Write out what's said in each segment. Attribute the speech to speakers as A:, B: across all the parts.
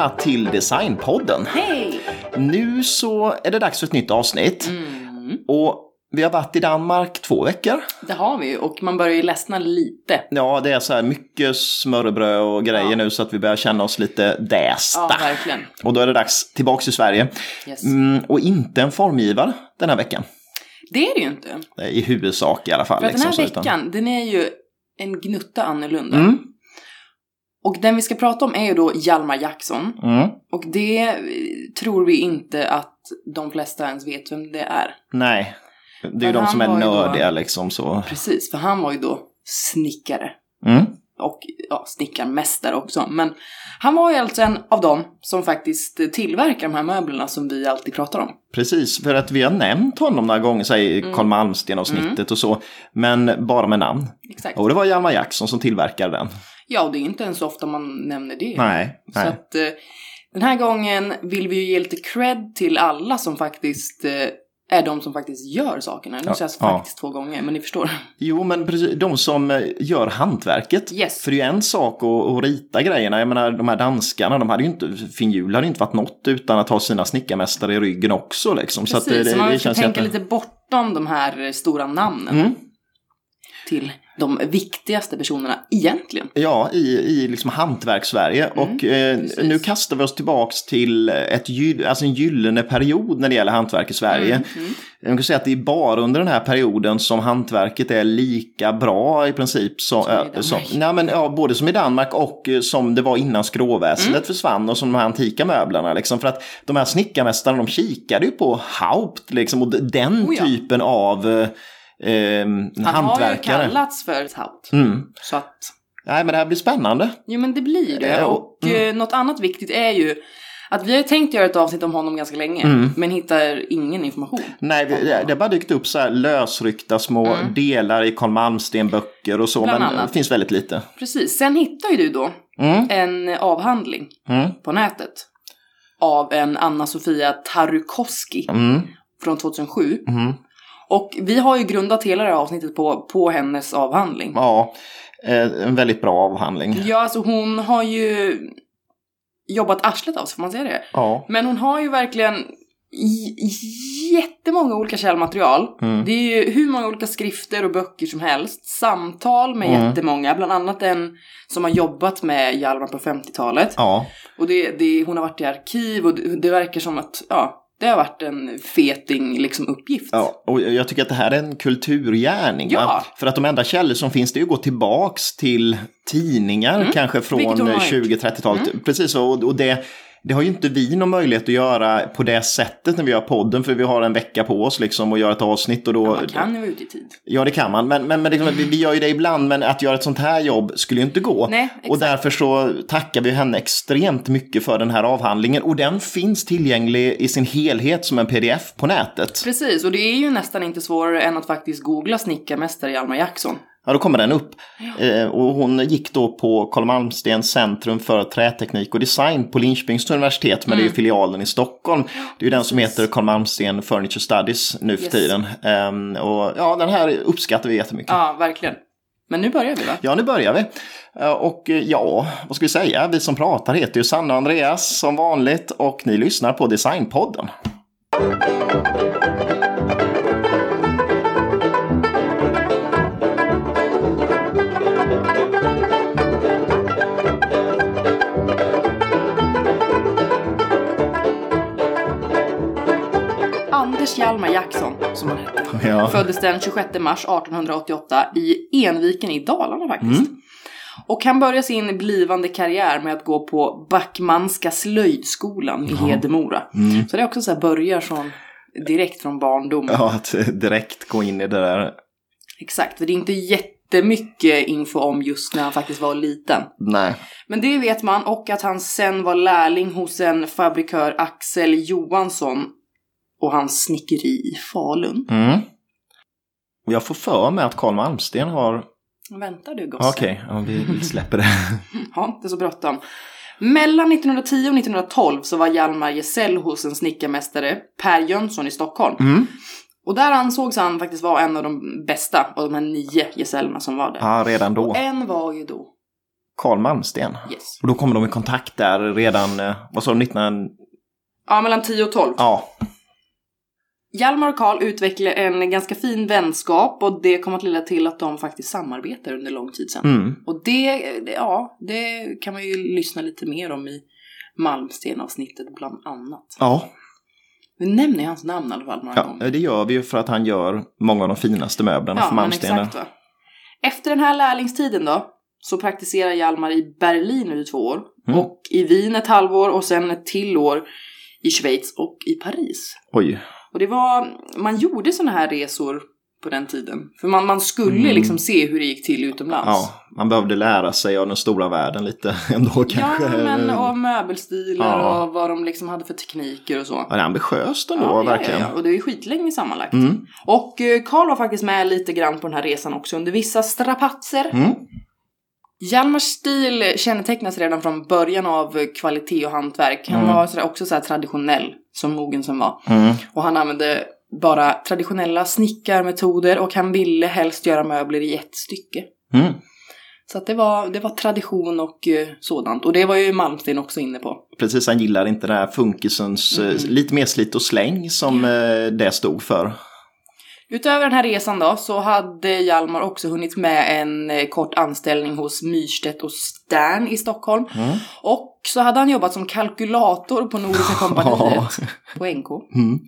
A: välkomna till Designpodden.
B: Hej!
A: Nu så är det dags för ett nytt avsnitt.
B: Mm,
A: Och vi har varit i Danmark två veckor.
B: det har vi och man börjar ju ledsna lite.
A: Ja, det är så här mycket smörrebröd och grejer
B: Ja.
A: nu så att vi börjar känna oss lite dästa.
B: Ja, verkligen.
A: och då är det dags tillbaks till Sverige.
B: Yes.
A: Mm, och inte en formgivare den här veckan.
B: Det är det ju inte.
A: I huvudsak i alla fall.
B: För att den här
A: liksom, så, utan-
B: veckan, den är ju en gnutta annorlunda.
A: Mm,
B: Och den vi ska prata om är ju då Hjalmar Jackson.
A: mm.
B: Och det tror vi inte att de flesta ens vet vem det är.
A: Nej, det är ju de som är
B: ju då-
A: nördiga liksom så.
B: Precis, för han var ju då snickare.
A: Mm.
B: Och ja, snickarmästare också. Men han var ju alltså en av dem som faktiskt tillverkar de här möblerna som vi alltid pratar om.
A: Precis, för att vi har nämnt honom några gånger, säg
B: Mm.
A: Carl Malmsten och snittet och så, men bara med namn.
B: Exakt.
A: Och det var Hjalmar Jackson som tillverkade den.
B: Ja, och det är inte ens så ofta man nämner det.
A: Nej,
B: Så
A: nej.
B: att eh, den här gången vill vi ju ge lite cred till alla som faktiskt eh, är de som faktiskt gör sakerna. Nu
A: Ja,
B: säger
A: ja.
B: jag faktiskt två gånger, men ni förstår.
A: Jo, men precis, de som eh, gör hantverket.
B: Yes.
A: För det är ju en sak att, att rita grejerna. Jag menar, de här danskarna, de hade ju inte, Finnhjul hade ju inte varit något utan att ha sina snickarmästare i ryggen också liksom.
B: Precis,
A: så att det,
B: så
A: det,
B: man
A: det
B: måste
A: känns
B: tänka
A: jätte...
B: lite bortom de här stora namnen.
A: Mm.
B: Till de viktigaste personerna egentligen.
A: Ja, i, i liksom hantverks-Sverige. och eh,
B: Mm,
A: nu kastar vi oss tillbaks till ett, alltså en gyllene period när det gäller hantverk i Sverige.
B: Mm,
A: Jag kan säga att det är bara under den här perioden som hantverket är lika bra i princip som,
B: Som i Danmark.
A: som nej, men, ja, både som i Danmark och eh, som det var innan skråväsendet
B: Mm.
A: försvann och som de här antika möblerna. Liksom, för att de här snickarmästarna de kikade ju på Haupt liksom, och den
B: Oh ja.
A: typen av eh, eh,
B: Han har ju
A: hantverkare.
B: kallats för tout.
A: Mm.
B: Så att,
A: Nej, men det här blir spännande.
B: jo men det blir det.
A: Ja,
B: Och eh, något annat viktigt är ju att vi har tänkt göra ett avsnitt om honom ganska länge,
A: Mm.
B: men hittar ingen information.
A: Nej, det, det har bara dykt upp så här lösryckta små delar i Carl Malmsten-böcker och så,
B: Mm. Bland
A: men
B: annat.
A: det finns väldigt lite.
B: Precis, sen hittar ju du då
A: Mm.
B: en avhandling
A: Mm.
B: på nätet av en Anna-Sofia Tarukoski
A: Mm.
B: från 2007. Och vi har ju grundat hela det här avsnittet på, på hennes avhandling.
A: Ja, eh, en väldigt bra avhandling.
B: Ja, alltså hon har ju jobbat arslet av sig, får man säga det?
A: Ja.
B: Men hon har ju verkligen jättemånga olika källmaterial.
A: Mm.
B: Det är ju hur många olika skrifter och böcker som helst. Samtal med
A: Mm.
B: jättemånga, bland annat en som har jobbat med Hjalmar på 50-talet.
A: Ja,
B: Och det, det, hon har varit i arkiv och det, det verkar som att, ja, det har varit en feting liksom uppgift.
A: ja, och jag tycker att det här är en kulturgärning.
B: Ja.
A: För att de enda källor som finns det är ju att gå tillbaks till tidningar, kanske från
B: Mm. Har
A: eh,
B: gjort. Mm.
A: 20-30-talet. Precis, och, och det, det har ju inte vi någon möjlighet att göra på det sättet när vi gör podden, för vi har en vecka på oss liksom att göra ett avsnitt. Och då,
B: Man kan ju vara ute i tid.
A: Ja, det kan man. Men, men, men liksom, vi, vi gör ju det ibland, men att göra ett sånt här jobb skulle ju inte gå.
B: Nej,
A: och därför så tackar vi henne extremt mycket för den här avhandlingen. Och den finns tillgänglig i sin helhet som en pdf på nätet.
B: Precis, och det är ju nästan inte svårare än att faktiskt googla snickarmästare Hjalmar Jackson.
A: Ja, då kommer den upp. Eh, och hon gick då på Carl Malmstens centrum för träteknik och design på Linköpings universitet, men det är
B: Mm.
A: filialen i Stockholm. Det är ju den som heter Carl Malmsten Furniture Studies nu för
B: Yes.
A: tiden. Ehm, och ja, den här uppskattar vi jättemycket.
B: Ja, verkligen. Men nu börjar vi va?
A: Ja, nu börjar vi. Eh, Och eh, ja, vad ska vi säga? Vi som pratar heter ju Sanna och Andreas som vanligt och ni lyssnar på Designpodden.
B: Hjalmar Jackson, som han hette.
A: Ja.
B: Föddes den 26 mars 1888 i Enviken i Dalarna faktiskt. Och han började sin blivande karriär med att gå på Backmanska slöjdskolan i Hedemora. Så det är också så här börjar från, direkt från barndom.
A: ja, att direkt gå in i det där.
B: Exakt, för det är inte jättemycket info om just när han faktiskt var liten.
A: Nej.
B: Men det vet man och att han sen var lärling hos en fabrikör Axel Johansson och hans snickeri i Falun.
A: Mm. Jag får för mig att Carl Malmsten har...
B: Väntar du gosse?
A: Okej, ja, vi, vi släpper det.
B: Ja, inte så bråttom. Mellan 1910 och 1912 så var Hjalmar gesäll hos en snickarmästare, Per Jönsson i Stockholm.
A: Mm.
B: Och där ansågs han faktiskt vara en av de bästa av de här nio gesällerna som var där.
A: Ja, redan då.
B: Och en var ju då
A: Carl Malmsten.
B: Yes.
A: Och då kommer de i kontakt där redan, eh, vad sa du, 19...
B: Ja, mellan 10 och 12.
A: Ja,
B: Hjalmar och Karl utvecklar en ganska fin vänskap och det kommer att leda till att de faktiskt samarbetar under lång tid sen.
A: mm.
B: Och det, det- ja, det kan man ju lyssna lite mer om i Malmsten-avsnittet bland annat.
A: ja.
B: Vi nämner hans namn i alla fall några
A: ja,
B: gånger.
A: det gör vi ju för att han gör många av de finaste möblerna för
B: men
A: Malmsten.
B: exakt va. Efter den här lärlingstiden då så praktiserar Hjalmar i Berlin under två år
A: Mm.
B: och i Wien ett halvår och sen ett till år i Schweiz och i Paris.
A: Oj,
B: Och det var, man gjorde sådana här resor på den tiden. För man, man skulle
A: Mm.
B: liksom se hur det gick till utomlands.
A: ja, man behövde lära sig av den stora världen lite ändå kanske.
B: Ja, men och möbelstilar
A: Ja.
B: och vad de liksom hade för tekniker och så.
A: Ja, det är ambitiöst ändå,
B: Ja,
A: verkligen.
B: Ja, ja. Och det är ju skitlänge sammanlagt.
A: Mm.
B: Och eh, Karl var faktiskt med lite grann på den här resan också under vissa strapatser.
A: Mm.
B: Hjalmars stil kännetecknas redan från början av kvalitet och hantverk. Han
A: Mm.
B: var också så här traditionell, som Mogensen var.
A: Mm.
B: Och han använde bara traditionella snickarmetoder och han ville helst göra möbler i ett stycke.
A: Mm.
B: Så att det var, det var tradition och eh, sådant. Och det var ju Malmsten också inne på.
A: Precis, han gillar inte den här funkisens eh,
B: Mm.
A: lite mer slit och släng som eh, det stod för.
B: Utöver den här resan då så hade Hjalmar också hunnit med en eh, kort anställning hos Myrstedt och Stern i Stockholm.
A: Mm.
B: Och så hade han jobbat som kalkylator på Nordiska kompaniet på NK.
A: Mm.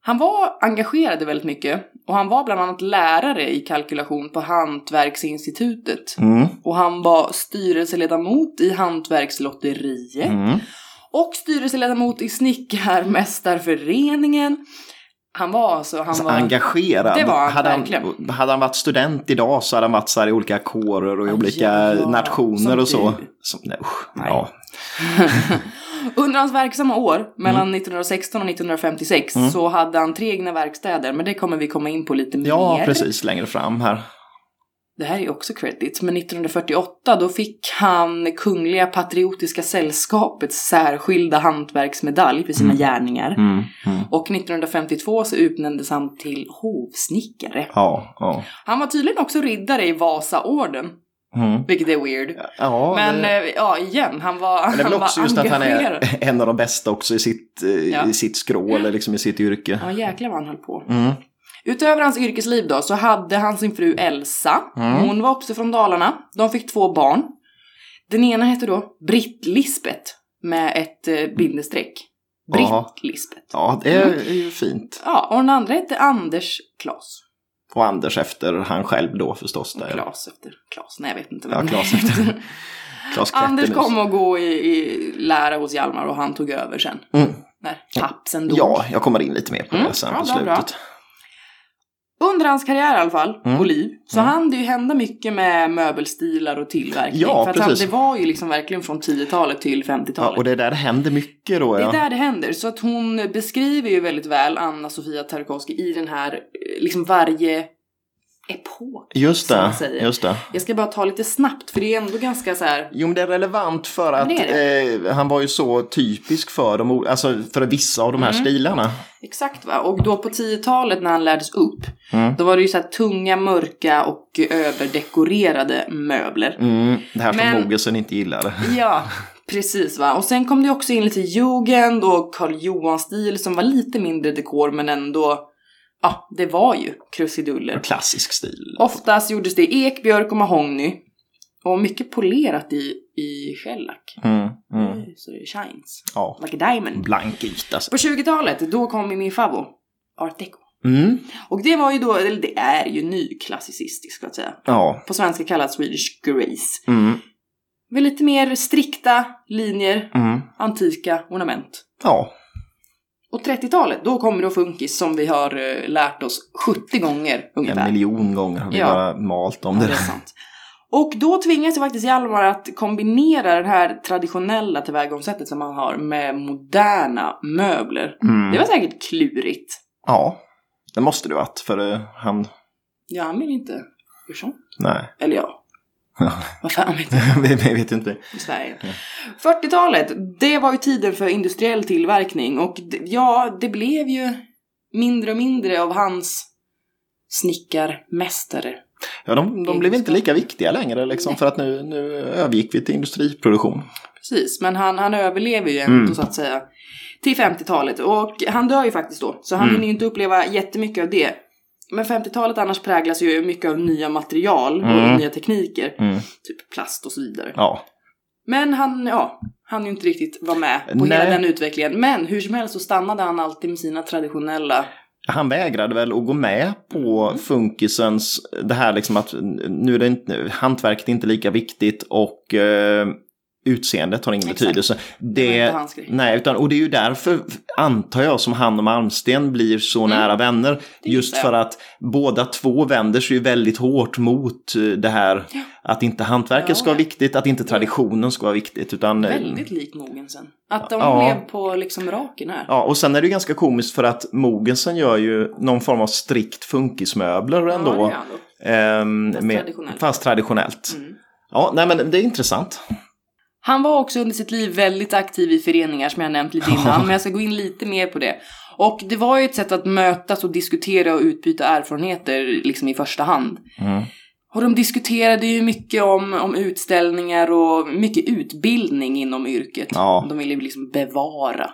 B: Han var engagerad väldigt mycket och han var bland annat lärare i kalkylation på Hantverksinstitutet.
A: Mm.
B: Och han var styrelseledamot i Hantverkslotteriet
A: Mm.
B: och styrelseledamot i Snickarmästarföreningen. Han var alltså, han
A: Alltså,
B: var...
A: engagerad.
B: Det var han
A: hade,
B: verkligen.
A: hade han varit student idag så hade han varit så här i olika kårer och i
B: Ja,
A: olika
B: ja,
A: nationer och så.
B: du.
A: Som, nej, usch,
B: Nej.
A: Ja.
B: Under hans verksamma år,
A: Mm.
B: mellan 1916 och 1956, så hade han tre egna verkstäder, men det kommer vi komma in på lite
A: ja,
B: mer.
A: precis. Längre fram här.
B: Det här är också credit, men 1948 då fick han Kungliga Patriotiska Sällskapets särskilda hantverksmedalj för sina gärningar.
A: Mm. Mm.
B: Och 1952 så utnämndes han till hovsnickare.
A: Ja, ja.
B: Han var tydligen också riddare i Vasaorden,
A: Mm.
B: vilket är weird.
A: ja
B: Men
A: det,
B: eh, ja, igen, han var,
A: men det är väl också just att han
B: engagerad.
A: är en av de bästa också i sitt, eh,
B: Ja.
A: i sitt skrå eller liksom i sitt yrke.
B: Ja, jäklar vad han höll på.
A: Mm.
B: Utöver hans yrkesliv då så hade han sin fru Elsa.
A: Mm.
B: Hon var också från Dalarna. De fick två barn. Den ena hette då Britt Lisbeth med ett eh, bindestreck. Britt
A: Jaha.
B: Lisbeth.
A: Ja, det är ju fint.
B: Ja, och den andra hette Anders Klas.
A: Och Anders efter han själv då förstås. Där.
B: Klas efter Klas. Nej, jag vet inte.
A: Ja,
B: vem.
A: Klas efter. Klas
B: Anders kom att gå i, i lära hos Hjalmar och han tog över sen.
A: Mm.
B: När tapsen dog.
A: Ja, jag kommer in lite mer på
B: Mm,
A: det sen
B: ja,
A: på slutet.
B: bra. Under hans karriär i alla fall,
A: Mm.
B: och liv, så
A: Mm.
B: hann det ju hända mycket med möbelstilar och tillverkning.
A: Ja,
B: för att han,
A: precis.
B: det var ju liksom verkligen från 10-talet till
A: Ja,
B: 50-talet.
A: och det är där det händer mycket då.
B: det är
A: Ja.
B: där det händer. Så att hon beskriver ju väldigt väl Anna-Sofia Tarkovsky i den här, eh, liksom varje epok.
A: Just
B: som
A: det, just det.
B: Jag ska bara ta lite snabbt, för det är ändå ganska så här.
A: Jo, men det är relevant för att
B: det
A: Eh, han var ju så typisk för, de, alltså för vissa av de här
B: Mm.
A: stilarna.
B: Exakt va? Och då på 10-talet när han lärdes upp,
A: Mm.
B: då var det ju så här tunga, mörka och överdekorerade möbler.
A: Mm, det här som
B: Men-
A: Mogensen inte gillade.
B: Ja, precis va. Och sen kom det också in lite jugend och Karl Johan-stil som var lite mindre dekor men ändå, ja, det var ju krusiduller.
A: Klassisk stil.
B: Oftast gjordes det i ek, björk och mahogny. Och mycket polerat i, i shellack.
A: Mm, mm.
B: Så det shines.
A: Ja,
B: Like a diamond.
A: blank yta.
B: På 20-talet, då kom min favorit. Art deco.
A: Mm,
B: Och det var ju då, eller det är ju nyklassicistiskt ska jag säga.
A: ja.
B: På svenska kallat Swedish Grace.
A: Mm,
B: Med lite mer strikta linjer,
A: mm,
B: antika ornament.
A: ja.
B: Och 30-talet, då kommer då funkis som vi har eh, lärt oss 70 gånger
A: En
B: ungefär.
A: miljon gånger har vi
B: Ja.
A: bara malt om
B: Ja,
A: det.
B: det är sant. Och då tvingas ju faktiskt Hjalmar att kombinera det här traditionella tillvägagångssättet som man har med moderna möbler.
A: Mm.
B: Det var säkert klurigt.
A: Ja, det måste det varit för eh, han...
B: Ja, han vill inte göra sånt.
A: Nej,
B: Eller Ja. Vad fan vet jag.
A: vi vet inte.
B: i Sverige. 40-talet, det var ju tiden för industriell tillverkning och ja, det blev ju mindre och mindre av hans snickarmästare
A: Ja, de, de blev inte lika viktiga längre liksom, för att nu, nu övergick vi till industriproduktion.
B: Precis, men han, han överlever ju ändå
A: Mm.
B: så att säga till 50-talet. Och han dör ju faktiskt då, så han
A: Mm.
B: hinner ju inte uppleva jättemycket av det. Men 50-talet annars präglas ju mycket av nya material och
A: Mm.
B: nya tekniker.
A: Mm.
B: Typ plast och så vidare.
A: Ja.
B: Men han, ja, han ju inte riktigt vara med på
A: Nej.
B: hela den utvecklingen. Men hur som helst så stannade han alltid med sina traditionella...
A: Han vägrade väl att gå med på funkisens, det här liksom att nu är det inte, hantverket är inte lika viktigt och eh, utseendet har ingen
B: Exakt.
A: betydelse.
B: Det
A: Det, nej, utan, och det är ju därför, antar jag, som han och Malmsten blir så nära vänner.
B: Mm. Det
A: Just
B: jag.
A: för att båda två vänder sig ju väldigt hårt mot eh, det här
B: Ja.
A: att inte hantverket
B: Ja,
A: ska vara
B: ja.
A: viktigt, att inte traditionen ska vara viktigt. Utan, eh,
B: Väldigt lik Mogensen. Att de
A: Ja.
B: blev på liksom raken här.
A: Ja, och sen är det ju ganska komiskt för att Mogensen gör ju någon form av strikt funkismöbler
B: Ja,
A: ändå.
B: det gör han då.
A: Ehm,
B: Fast
A: med-
B: traditionellt.
A: Fast traditionellt.
B: Mm.
A: Ja, nej men det är intressant.
B: Han var också under sitt liv väldigt aktiv i föreningar som jag nämnt lite innan, men jag ska gå in lite mer på det. Och det var ju ett sätt att mötas och diskutera och utbyta erfarenheter liksom i första hand.
A: Mm.
B: Och de diskuterade ju mycket om, om utställningar och mycket utbildning inom yrket.
A: Ja.
B: De ville ju liksom bevara.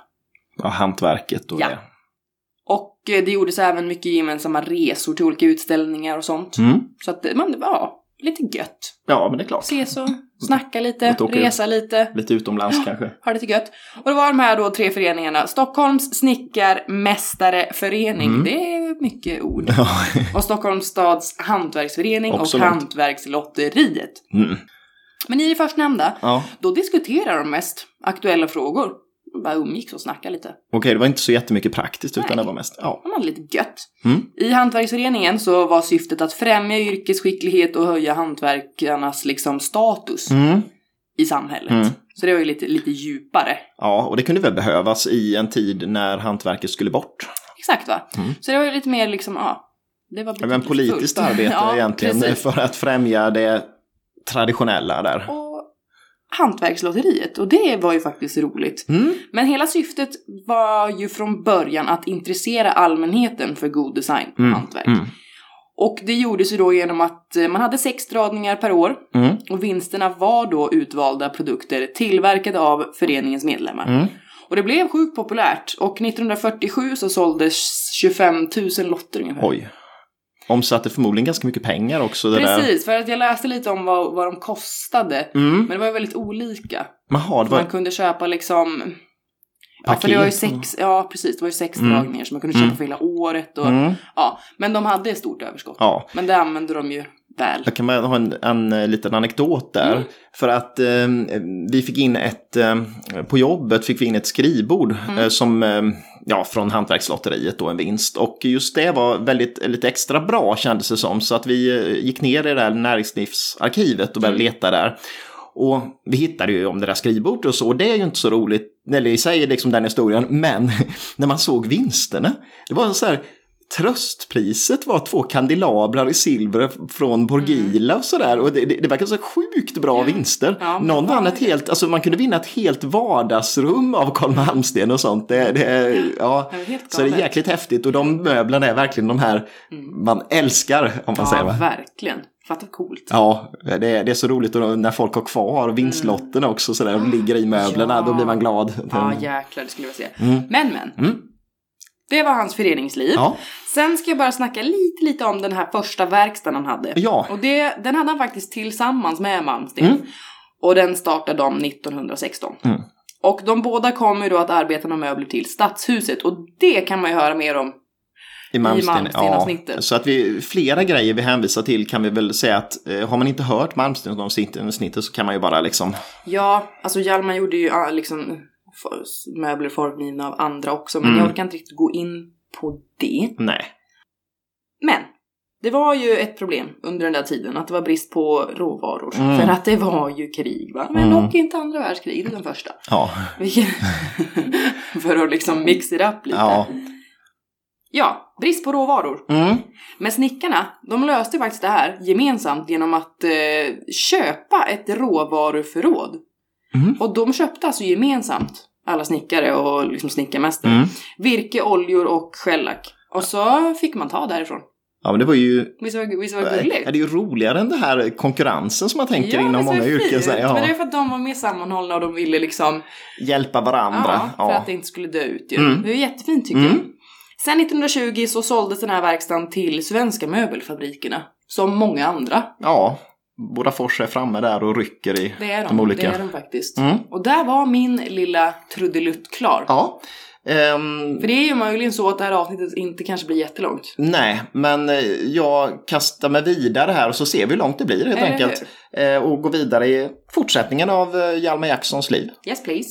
A: Ja, hantverket och
B: Ja.
A: det.
B: Och eh, det gjordes även mycket gemensamma resor till olika utställningar och sånt.
A: Mm.
B: Så att eh, man, ja, lite gött.
A: Ja, men det är klart.
B: Ses och snacka lite,
A: Lite
B: resa lite.
A: Lite utomlands kanske.
B: Ha det till gött. Och det var de här då tre föreningarna. Stockholms snickarmästareförening.
A: Mm.
B: Det är mycket ord. Och Stockholms stads hantverksförening
A: Också
B: och
A: långt.
B: hantverkslotteriet.
A: Mm.
B: Men i det förstnämnda,
A: ja.
B: då diskuterar de mest aktuella frågor. Bara umgicks och snackade lite.
A: Okej, det var inte så jättemycket praktiskt utan
B: Nej.
A: det var mest... Ja.
B: De hade lite gött.
A: Mm.
B: I hantverksföreningen så var syftet att främja yrkesskicklighet och höja hantverkarnas liksom status
A: Mm.
B: i samhället.
A: Mm.
B: Så det var ju lite, lite djupare.
A: Ja, och det kunde väl behövas i en tid när hantverket skulle bort.
B: Exakt va?
A: Mm.
B: Så det var ju lite mer liksom, ja. Det var
A: Det var en
B: betydelsefullt.
A: politiskt arbete
B: ja,
A: egentligen
B: Precis.
A: för att främja det traditionella där.
B: Och hantverkslotteriet, och det var ju faktiskt roligt.
A: Mm.
B: Men hela syftet var ju från början att intressera allmänheten för god design och
A: Mm.
B: hantverk.
A: Mm.
B: Och det gjordes ju då genom att eh, man hade sex dragningar per år
A: Mm.
B: och vinsterna var då utvalda produkter tillverkade av föreningens medlemmar.
A: Mm.
B: Och det blev sjukt populärt och 1947 så såldes 25 000 lotter ungefär.
A: Oj. Omsatte förmodligen ganska mycket pengar också. Det Där.
B: Precis, för att jag läste lite om vad, vad de kostade.
A: Mm.
B: Men det var ju väldigt olika.
A: Det var...
B: Man kunde köpa liksom... Ja, för det var ju sex, ja precis, det var ju sex
A: Mm.
B: dragningar som man kunde köpa
A: Mm.
B: för hela året och,
A: Mm.
B: ja. Men de hade ett stort överskott.
A: Ja.
B: Men det använde de ju väl.
A: Jag kan bara ha en, en eh, liten anekdot där.
B: Mm.
A: För att eh, vi fick in ett, eh, på jobbet fick vi in ett skrivbord
B: Mm.
A: eh, som, eh, ja, från Hantverkslotteriet då, en vinst. Och just det var väldigt, lite extra bra kändes det som. Så att vi eh, gick ner i det där näringslivsarkivet och började
B: Mm.
A: leta där. Och vi hittade ju om det där skrivbordet och så, och det är ju inte så roligt, eller i sig liksom den historien, men när man såg vinsterna, det var så här, tröstpriset var två kandelabrar i silver från Borgila och sådär. Och det, det, det verkar så sjukt bra vinster.
B: Ja,
A: Någon vann ett helt, alltså man kunde vinna ett helt vardagsrum av Carl Malmsten och sånt. Det, det, ja.
B: Helt
A: Så det är jäkligt häftigt och de möblerna är verkligen de här man älskar om man säger
B: Ja,
A: va.
B: verkligen. Fatta coolt.
A: Ja, det är, det är så roligt och när folk har kvar vinstlotterna också sådär, de ligger i möblerna,
B: Ja.
A: då blir man glad.
B: Ja, jäklar, det skulle jag säga.
A: Mm.
B: Men, men.
A: Mm.
B: Det var hans föreningsliv.
A: Ja.
B: Sen ska jag bara snacka lite, lite om den här första verkstaden han hade.
A: Ja.
B: Och det, den hade han faktiskt tillsammans med Malmsten.
A: Mm.
B: Och den startade de 1916.
A: Mm.
B: Och de båda kommer ju då att arbeta med möbler till Stadshuset. Och det kan man ju höra mer om.
A: I Malmsten,
B: Malmsten-avsnittet.
A: ja. Så att vi, flera grejer vi hänvisar till kan vi väl säga att eh, har man inte hört Malmsten-avsnittet så kan man ju bara liksom,
B: Ja, alltså Hjalmar gjorde ju liksom för- möbler formgivna av andra också. Men
A: Mm.
B: jag orkar inte riktigt gå in på det.
A: nej.
B: Men det var ju ett problem under den där tiden att det var brist på råvaror.
A: Mm.
B: För att det var ju krig va? Men
A: Mm.
B: dock inte andra världskriget den första.
A: Ja,
B: för att liksom mixa det upp lite.
A: ja.
B: Ja, brist på råvaror.
A: Mm.
B: Men snickarna, de löste faktiskt det här gemensamt genom att eh, köpa ett råvaruförråd.
A: Mm.
B: Och de köpte alltså gemensamt, alla snickare och liksom snickarmästare,
A: Mm.
B: virke, oljor och shellack. Och så fick man ta därifrån.
A: Ja, men det var ju...
B: Visst var, visst var gulligt?
A: Ja, det är ju roligare än det här konkurrensen som man tänker inom
B: visst var
A: många yrken. Ja,
B: Men det är för att de var mer sammanhållna och de ville liksom
A: Hjälpa varandra.
B: Ja, för att det inte skulle dö ut ju.
A: Mm.
B: Det är jättefint tycker
A: Mm.
B: jag. Sen 1920 så såldes den här verkstaden till Svenska Möbelfabrikerna. Som många andra.
A: ja. Bodafors är framme där och rycker i
B: Det är de,
A: de olika.
B: det är de faktiskt.
A: Mm.
B: Och där var min lilla trudelutt klar.
A: Ja. Ehm,
B: För det är ju möjligen så att det här avsnittet inte kanske blir jättelångt.
A: nej, men eh, jag kastar mig vidare här och så ser vi hur långt det blir helt
B: Eller
A: enkelt. Eh, och går vidare i fortsättningen av eh, Hjalmar Jacksons liv.
B: Yes please.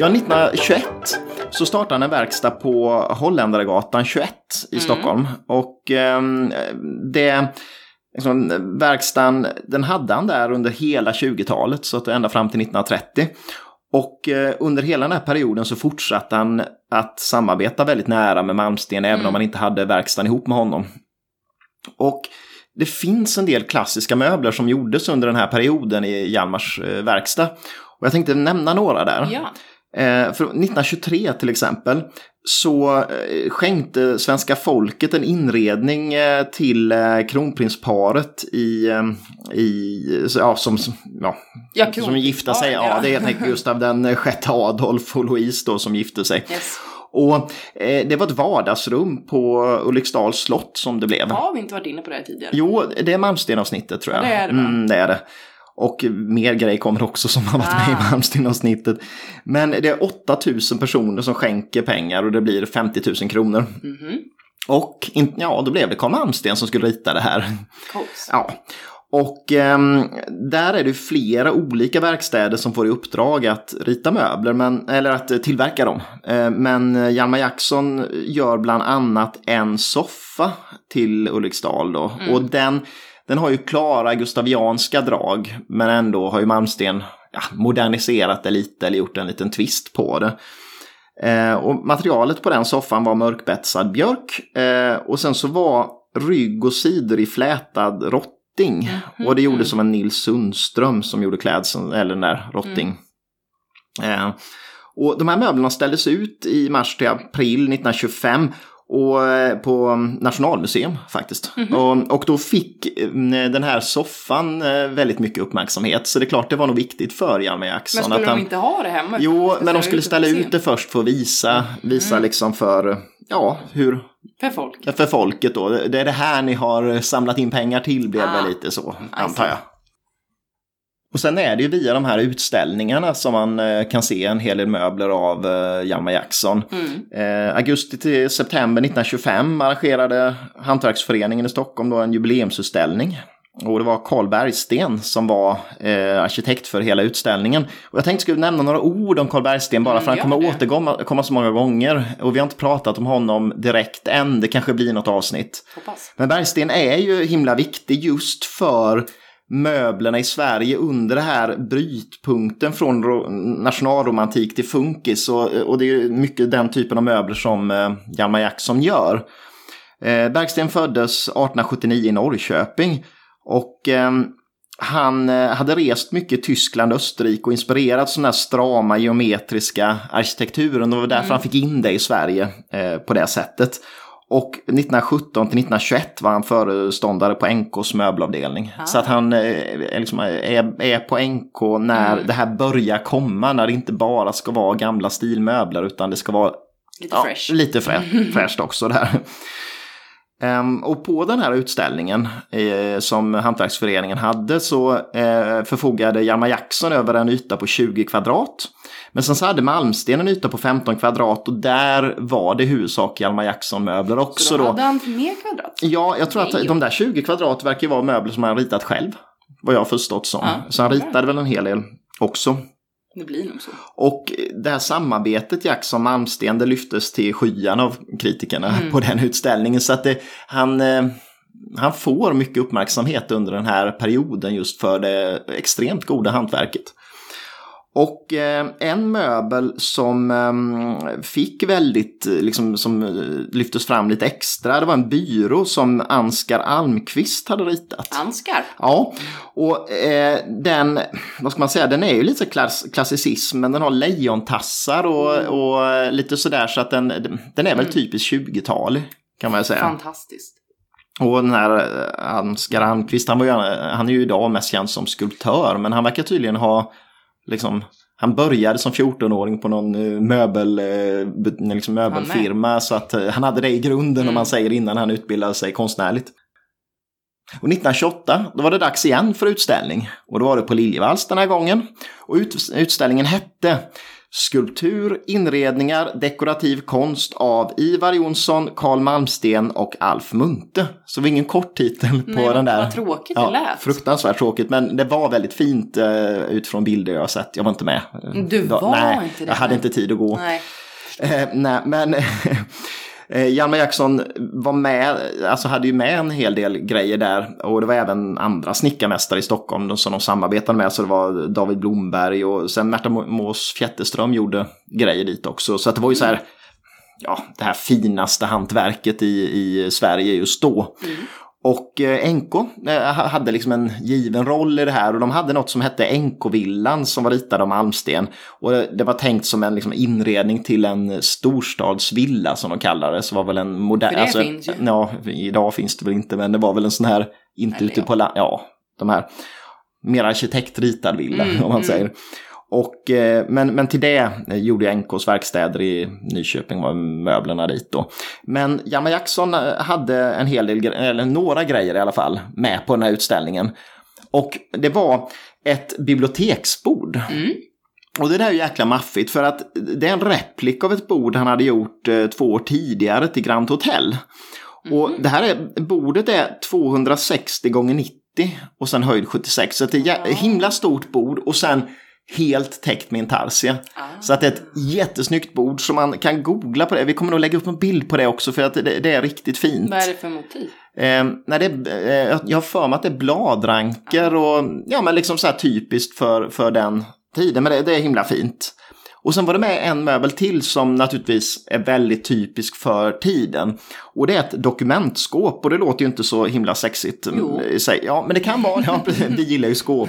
A: Ja, 1921 så startade han en verkstad på Holländargatan 21 i Stockholm. Och ehm, det, liksom, verkstaden, den hade han där under hela 20-talet, så att ända fram till 1930. Och eh, under hela den här perioden så fortsatte han att samarbeta väldigt nära med Malmsten, även om han inte hade verkstaden ihop med honom. Och det finns en del klassiska möbler som gjordes under den här perioden i Hjalmars eh, verkstad. Och jag tänkte nämna några där.
B: Ja.
A: Eh, för 1923 till exempel så eh, skänkte svenska folket en inredning eh, till kronprinsparet i, i ja, som, ja,
B: Ja,
A: som gifta sig. Ja,
B: ja.
A: det är helt enkelt Gustav den sjätte Adolf och Louise då som gifte sig.
B: Yes.
A: Och eh, det var ett vardagsrum på Ulriksdals slott som det blev.
B: Har vi inte varit inne på det tidigare?
A: Jo, det är Malmstenavsnittet tror jag.
B: Ja, det är det,
A: mm, det är det. Och mer grejer kommer också som har varit med
B: Ah.
A: i Malmstenavsnittet. Men det är 8000 personer som skänker pengar och det blir 50 000 kronor.
B: Mhm.
A: Och in, ja, då blev det Carl Malmsten som skulle rita det här.
B: Coolt.
A: Ja. Och ehm, där är det flera olika verkstäder som får i uppdrag att rita möbler, men, eller att eh, tillverka dem. Eh, men eh, Hjalmar Jackson gör bland annat en soffa till Ulriksdal då. Och den, den har ju klara gustavianska drag, men ändå har ju Malmsten ja, moderniserat det lite eller gjort en liten twist på det. Eh, och materialet på den soffan var mörkbetsad björk eh, och sen så var rygg och sidor i flätad rotting. Och det gjordes som en Nils Sundström som gjorde klädseln, eller den där rotting. Eh, och de här möblerna ställdes ut i mars till april 1925 och eh, på Nationalmuseum faktiskt. Och, och då fick eh, den här soffan eh, väldigt mycket uppmärksamhet. Så det är klart det var nog viktigt för Hjalmar Jackson.
B: Men skulle
A: att
B: de
A: han...
B: inte ha det hemma?
A: Jo, men de skulle ställa ut det först för att visa, visa liksom för, ja, hur,
B: För folk.
A: för folket då. Det är det här ni har samlat in pengar till, blev
B: Ah,
A: det lite så, antar jag. Och sen är det ju via de här utställningarna som man eh, kan se en hel del möbler av eh, Hjalmar Jackson.
B: Mm.
A: Eh, augusti till september 1925 arrangerade Hantverksföreningen i Stockholm då en jubileumsutställning. Och det var Carl Bergsten som var eh, arkitekt för hela utställningen. Och jag tänkte skulle nämna några ord om Carl Bergsten bara
B: Mm,
A: för han kommer
B: det.
A: återkomma komma så många gånger. Och vi har inte pratat om honom direkt än, det kanske blir något avsnitt.
B: Hoppas.
A: Men Bergsten är ju himla viktig just för möblerna i Sverige under det här brytpunkten från ro- nationalromantik till funkis. Och, och det är mycket den typen av möbler som eh, Hjalmar Jackson gör. Eh, Bergsten föddes 1879 i Norrköping. Och eh, han eh, hade rest mycket i Tyskland och Österrike och inspirerats av den här strama geometriska arkitekturen. Och det var därför han fick in det i Sverige eh, på det sättet. Och 1917 till 1921 var han föreståndare på NKs möbelavdelning.
B: Ah.
A: Så att han eh, är, liksom, är, är på NK när
B: Mm.
A: det här börjar komma. När det inte bara ska vara gamla stilmöbler utan det ska vara
B: Lite
A: ja,
B: fresh.
A: lite frä, fräscht också där. Ehm, och på den här utställningen eh, som Hantverksföreningen hade så eh, förfogade Hjalmar Jackson över en yta på 20 kvadrat. Men sen så hade Malmsten en yta på 15 kvadrat och där var det huvudsak Hjalmar Jackson-möbler också
B: Så då
A: då.
B: hade han mer kvadrat?
A: Ja, jag tror att
B: Nej.
A: de där 20 kvadrat verkar ju vara möbler som han ritat själv. Vad jag har förstått som.
B: Ja.
A: Så han ritade väl en hel del också.
B: Det blir nog så.
A: Och det här samarbetet Jackson-Malmsten det lyftes till skyan av kritikerna på den utställningen. Så att det, han, eh, han får mycket uppmärksamhet under den här perioden just för det extremt goda hantverket. Och eh, en möbel som eh, fick väldigt, eh, liksom, som eh, lyftes fram lite extra, det var en byrå som Anskar Almqvist hade ritat.
B: Anskar?
A: Ja, och eh, den, vad ska man säga, den är ju lite klass, klassicism, men den har lejontassar och,
B: Mm.
A: och lite sådär så att den, den är väl typiskt 20-tal kan man säga.
B: Fantastiskt.
A: Och den här eh, Ansgar Almqvist, han, var ju, han är ju idag mest känd som skulptör, men han verkar tydligen ha, liksom, han började som 14-åring på någon eh, möbel, eh, liksom möbelfirma, så att eh, han hade det i grunden om
B: Mm.
A: man säger innan han utbildade sig konstnärligt. Och 1928, då var det dags igen för utställning. Och då var det på Liljevalchs den här gången. Och ut, utställningen hette Skulptur, inredningar, dekorativ konst av Ivar Jonsson, Carl Malmsten och Alf Munthe. Så det var ingen kort titel på
B: Nej,
A: den där.
B: vad tråkigt det
A: ja,
B: lät.
A: Fruktansvärt tråkigt, men det var väldigt fint eh, utifrån bilder jag har sett. Jag var inte med.
B: Du
A: Då-
B: var
A: nej,
B: inte det,
A: jag hade
B: nej.
A: inte tid att gå.
B: Nej.
A: Eh, nej, men eh, Hjalmar Jackson var med, alltså hade ju med en hel del grejer där. Och det var även andra snickarmästare i Stockholm som de samarbetade med. Så det var David Blomberg och sen Märta Mås Fjätterström gjorde grejer dit också. Så att det var ju så här, ja, det här finaste hantverket i, i Sverige just då. Mm. Och eh, NK eh, ha- hade liksom en given roll i det här och de hade något som hette NK-villan som var ritad av Malmsten. Och det, var tänkt som en liksom, inredning till en storstadsvilla som de kallade det. Så var väl en modern...
B: För det finns ju.
A: Ja, idag finns det väl inte men det var väl en sån här, inte
B: Eller
A: ute
B: ja.
A: på la, ja, de här mer arkitektritad villa
B: Mm,
A: om man
B: mm.
A: säger. Och, eh, men, men till det eh, gjorde NKs verkstäder i Nyköping, var möblerna dit då. Men Hjalmar Jackson eh, hade en hel del, eller några grejer i alla fall, med på den här utställningen. Och det var ett biblioteksbord.
B: Mm.
A: Och det där är ju jäkla maffigt för att det är en replik av ett bord han hade gjort eh, två år tidigare till Grand Hotel. Och det här är, bordet är 260 gånger 90 och sen höjd 76. Så det är ett himla stort bord och sen helt täckt med intarsia.
B: Ah.
A: Så att det är ett jättesnyggt bord som man kan googla på det. Vi kommer nog lägga upp en bild på det också för att det, det är riktigt fint.
B: Vad är det för motiv?
A: Eh, nej, det, eh, jag har för mig att det är bladranker och ja, men liksom så här typiskt för, för den tiden. Men det, det är himla fint. Och sen var det med en möbel till som naturligtvis är väldigt typisk för tiden. Och det är ett dokumentskåp och det låter ju inte så himla sexigt mm,
B: Jo.
A: i sig. Ja, men det kan vara, ja, vi gillar ju skåp.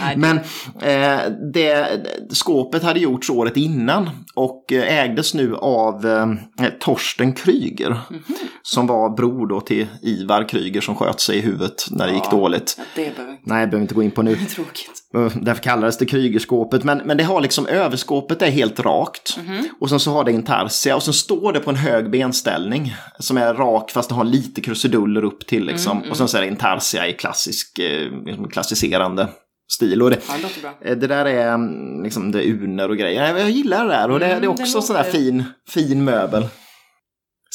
B: Nej,
A: Men eh, det, skåpet hade gjorts året innan och eh, ägdes nu av eh, Torsten Kryger.
B: Mhm.
A: Som var bror då till Ivar Kryger som sköt sig i huvudet när det gick
B: Ja.
A: dåligt.
B: Ja, det behöver inte.
A: Nej, jag behöver inte gå in på nu.
B: Det är tråkigt.
A: Eh, Därför kallades det Krygerskåpet. Men, men det har liksom överskåpet är helt rakt.
B: Mhm.
A: Och sen så har det intarsia och sen står det på en hög benställning. Som är rak fast det har lite krusiduller upp till liksom.
B: Mm,
A: Och sen så är det intarsia i klassisk, eh, liksom klassicerande stil. Och det,
B: Ja, det.
A: Eh, där är mm, liksom det är urner och grejer. Jag- gillar det där och det,
B: Mm,
A: det är också sån där
B: låter-
A: fin, fin möbel.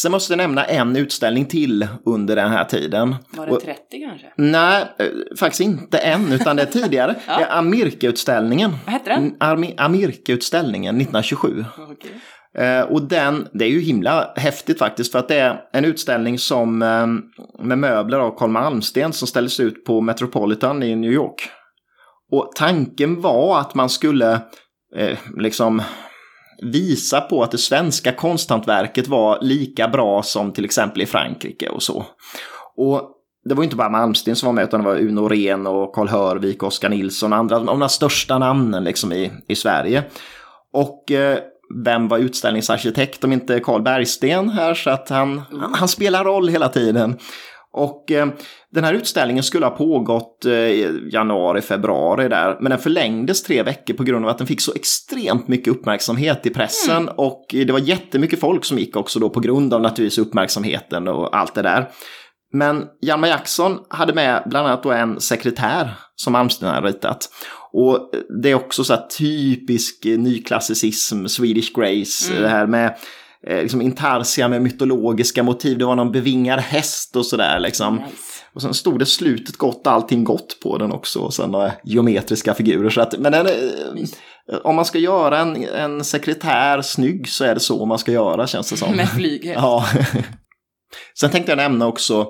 A: Sen måste jag nämna en utställning till under den här tiden.
B: Var det
A: Och-
B: 30 kanske?
A: Nej, eh, faktiskt inte än, utan det är tidigare.
B: Ja.
A: Det är Amirka-utställningen.
B: Vad hette den?
A: Mm, Amirka-utställningen 1927.
B: Okej.
A: Eh, och den, det är ju himla häftigt faktiskt för att det är en utställning som eh, med möbler av Carl Malmsten som ställdes ut på Metropolitan i New York. Och tanken var att man skulle eh, liksom visa på att det svenska konsthantverket var lika bra som till exempel i Frankrike och så. Och det var inte bara Malmsten som var med utan det var Uno Ren och Karl Hörvik, Oskar Nilsson och andra av de största namnen liksom i, i Sverige. Och eh, vem var utställningsarkitekt om inte Carl Bergsten här så att han, han, han spelar roll hela tiden. Och eh, den här utställningen skulle ha pågått eh, i januari, februari där, men den förlängdes tre veckor på grund av att den fick så extremt mycket uppmärksamhet i pressen och det var jättemycket folk som gick också då på grund av naturligtvis uppmärksamheten och allt det där. Men Hjalmar Jackson hade med bland annat då en sekretär som Malmsten hade ritat. Och det är också så här typisk eh, nyklassicism, Swedish Grace,
B: Mm.
A: det här med eh, liksom intarsia med mytologiska motiv. Det var någon bevingad häst och sådär liksom.
B: Nice.
A: Och sen stod det slutet gott, allting gott på den också. Och sen några geometriska figurer. Så att, men den, eh, om man ska göra en, en sekretär snygg så är det så man ska göra känns det som.
B: Med flyget.
A: Ja. Sen tänkte jag nämna också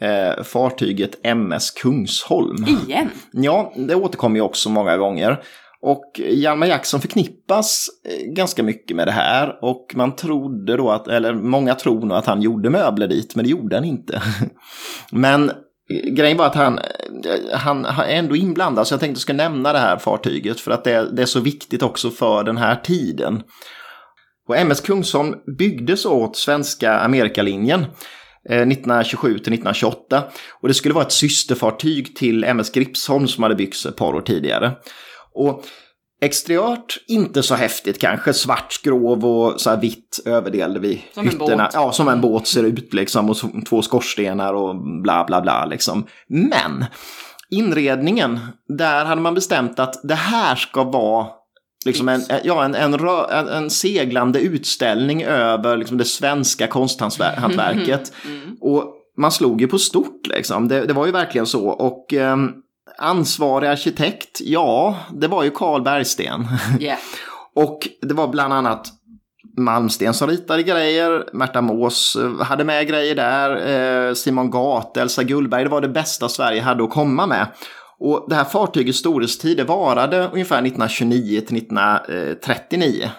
A: eh, fartyget MS Kungsholm.
B: Igen.
A: Ja, det återkommer ju också många gånger. Och Hjalmar Jackson förknippas eh, ganska mycket med det här och man trodde då att, eller många tror nog att han gjorde möbler dit, men det gjorde han inte. Men eh, grejen var att han, eh, han, han är ändå inblandad, så jag tänkte att jag ska nämna det här fartyget för att det, det är så viktigt också för den här tiden. Och MS Kungsholm byggdes åt svenska Amerikalinjen 1927 till 1928 och det skulle vara ett systerfartyg till MS Gripsholm som hade byggts ett par år tidigare. Och exteriört inte så häftigt kanske, svart skrov och så här vitt överdel vid
B: som hytterna. En båt.
A: Ja, som en båt ser ut liksom och två skorstenar och bla bla bla liksom. Men inredningen, där hade man bestämt att det här ska vara liksom en, ja, en, en, en, seglande utställning över liksom det svenska konsthantverket. Mm. Och man slog ju på stort liksom. Det, det var ju verkligen så. Och um, ansvarig arkitekt, ja, det var ju Carl Bergsten.
B: Yeah.
A: och det var bland annat Malmsten som ritade grejer, Märta Mås eh, hade med grejer där, eh, Simon Gate, Elsa Gullberg, det var det bästa Sverige hade att komma med. Och det här fartygets storhetstid varade ungefär 1929 till 1939.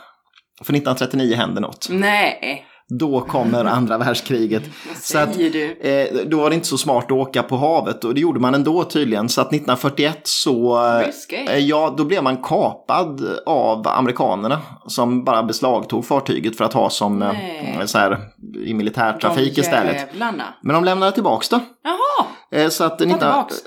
A: För 1939 hände något.
B: Nej.
A: Då kommer andra världskriget.
B: så att,
A: eh, då var det inte så smart att åka på havet och det gjorde man ändå tydligen. Så att 1941 så, eh, ja då blev man kapad av amerikanerna som bara beslagtog fartyget för att ha som eh, så här, i militärtrafik istället. Men de lämnade tillbaks det.
B: Jaha.
A: Eh, så att 19,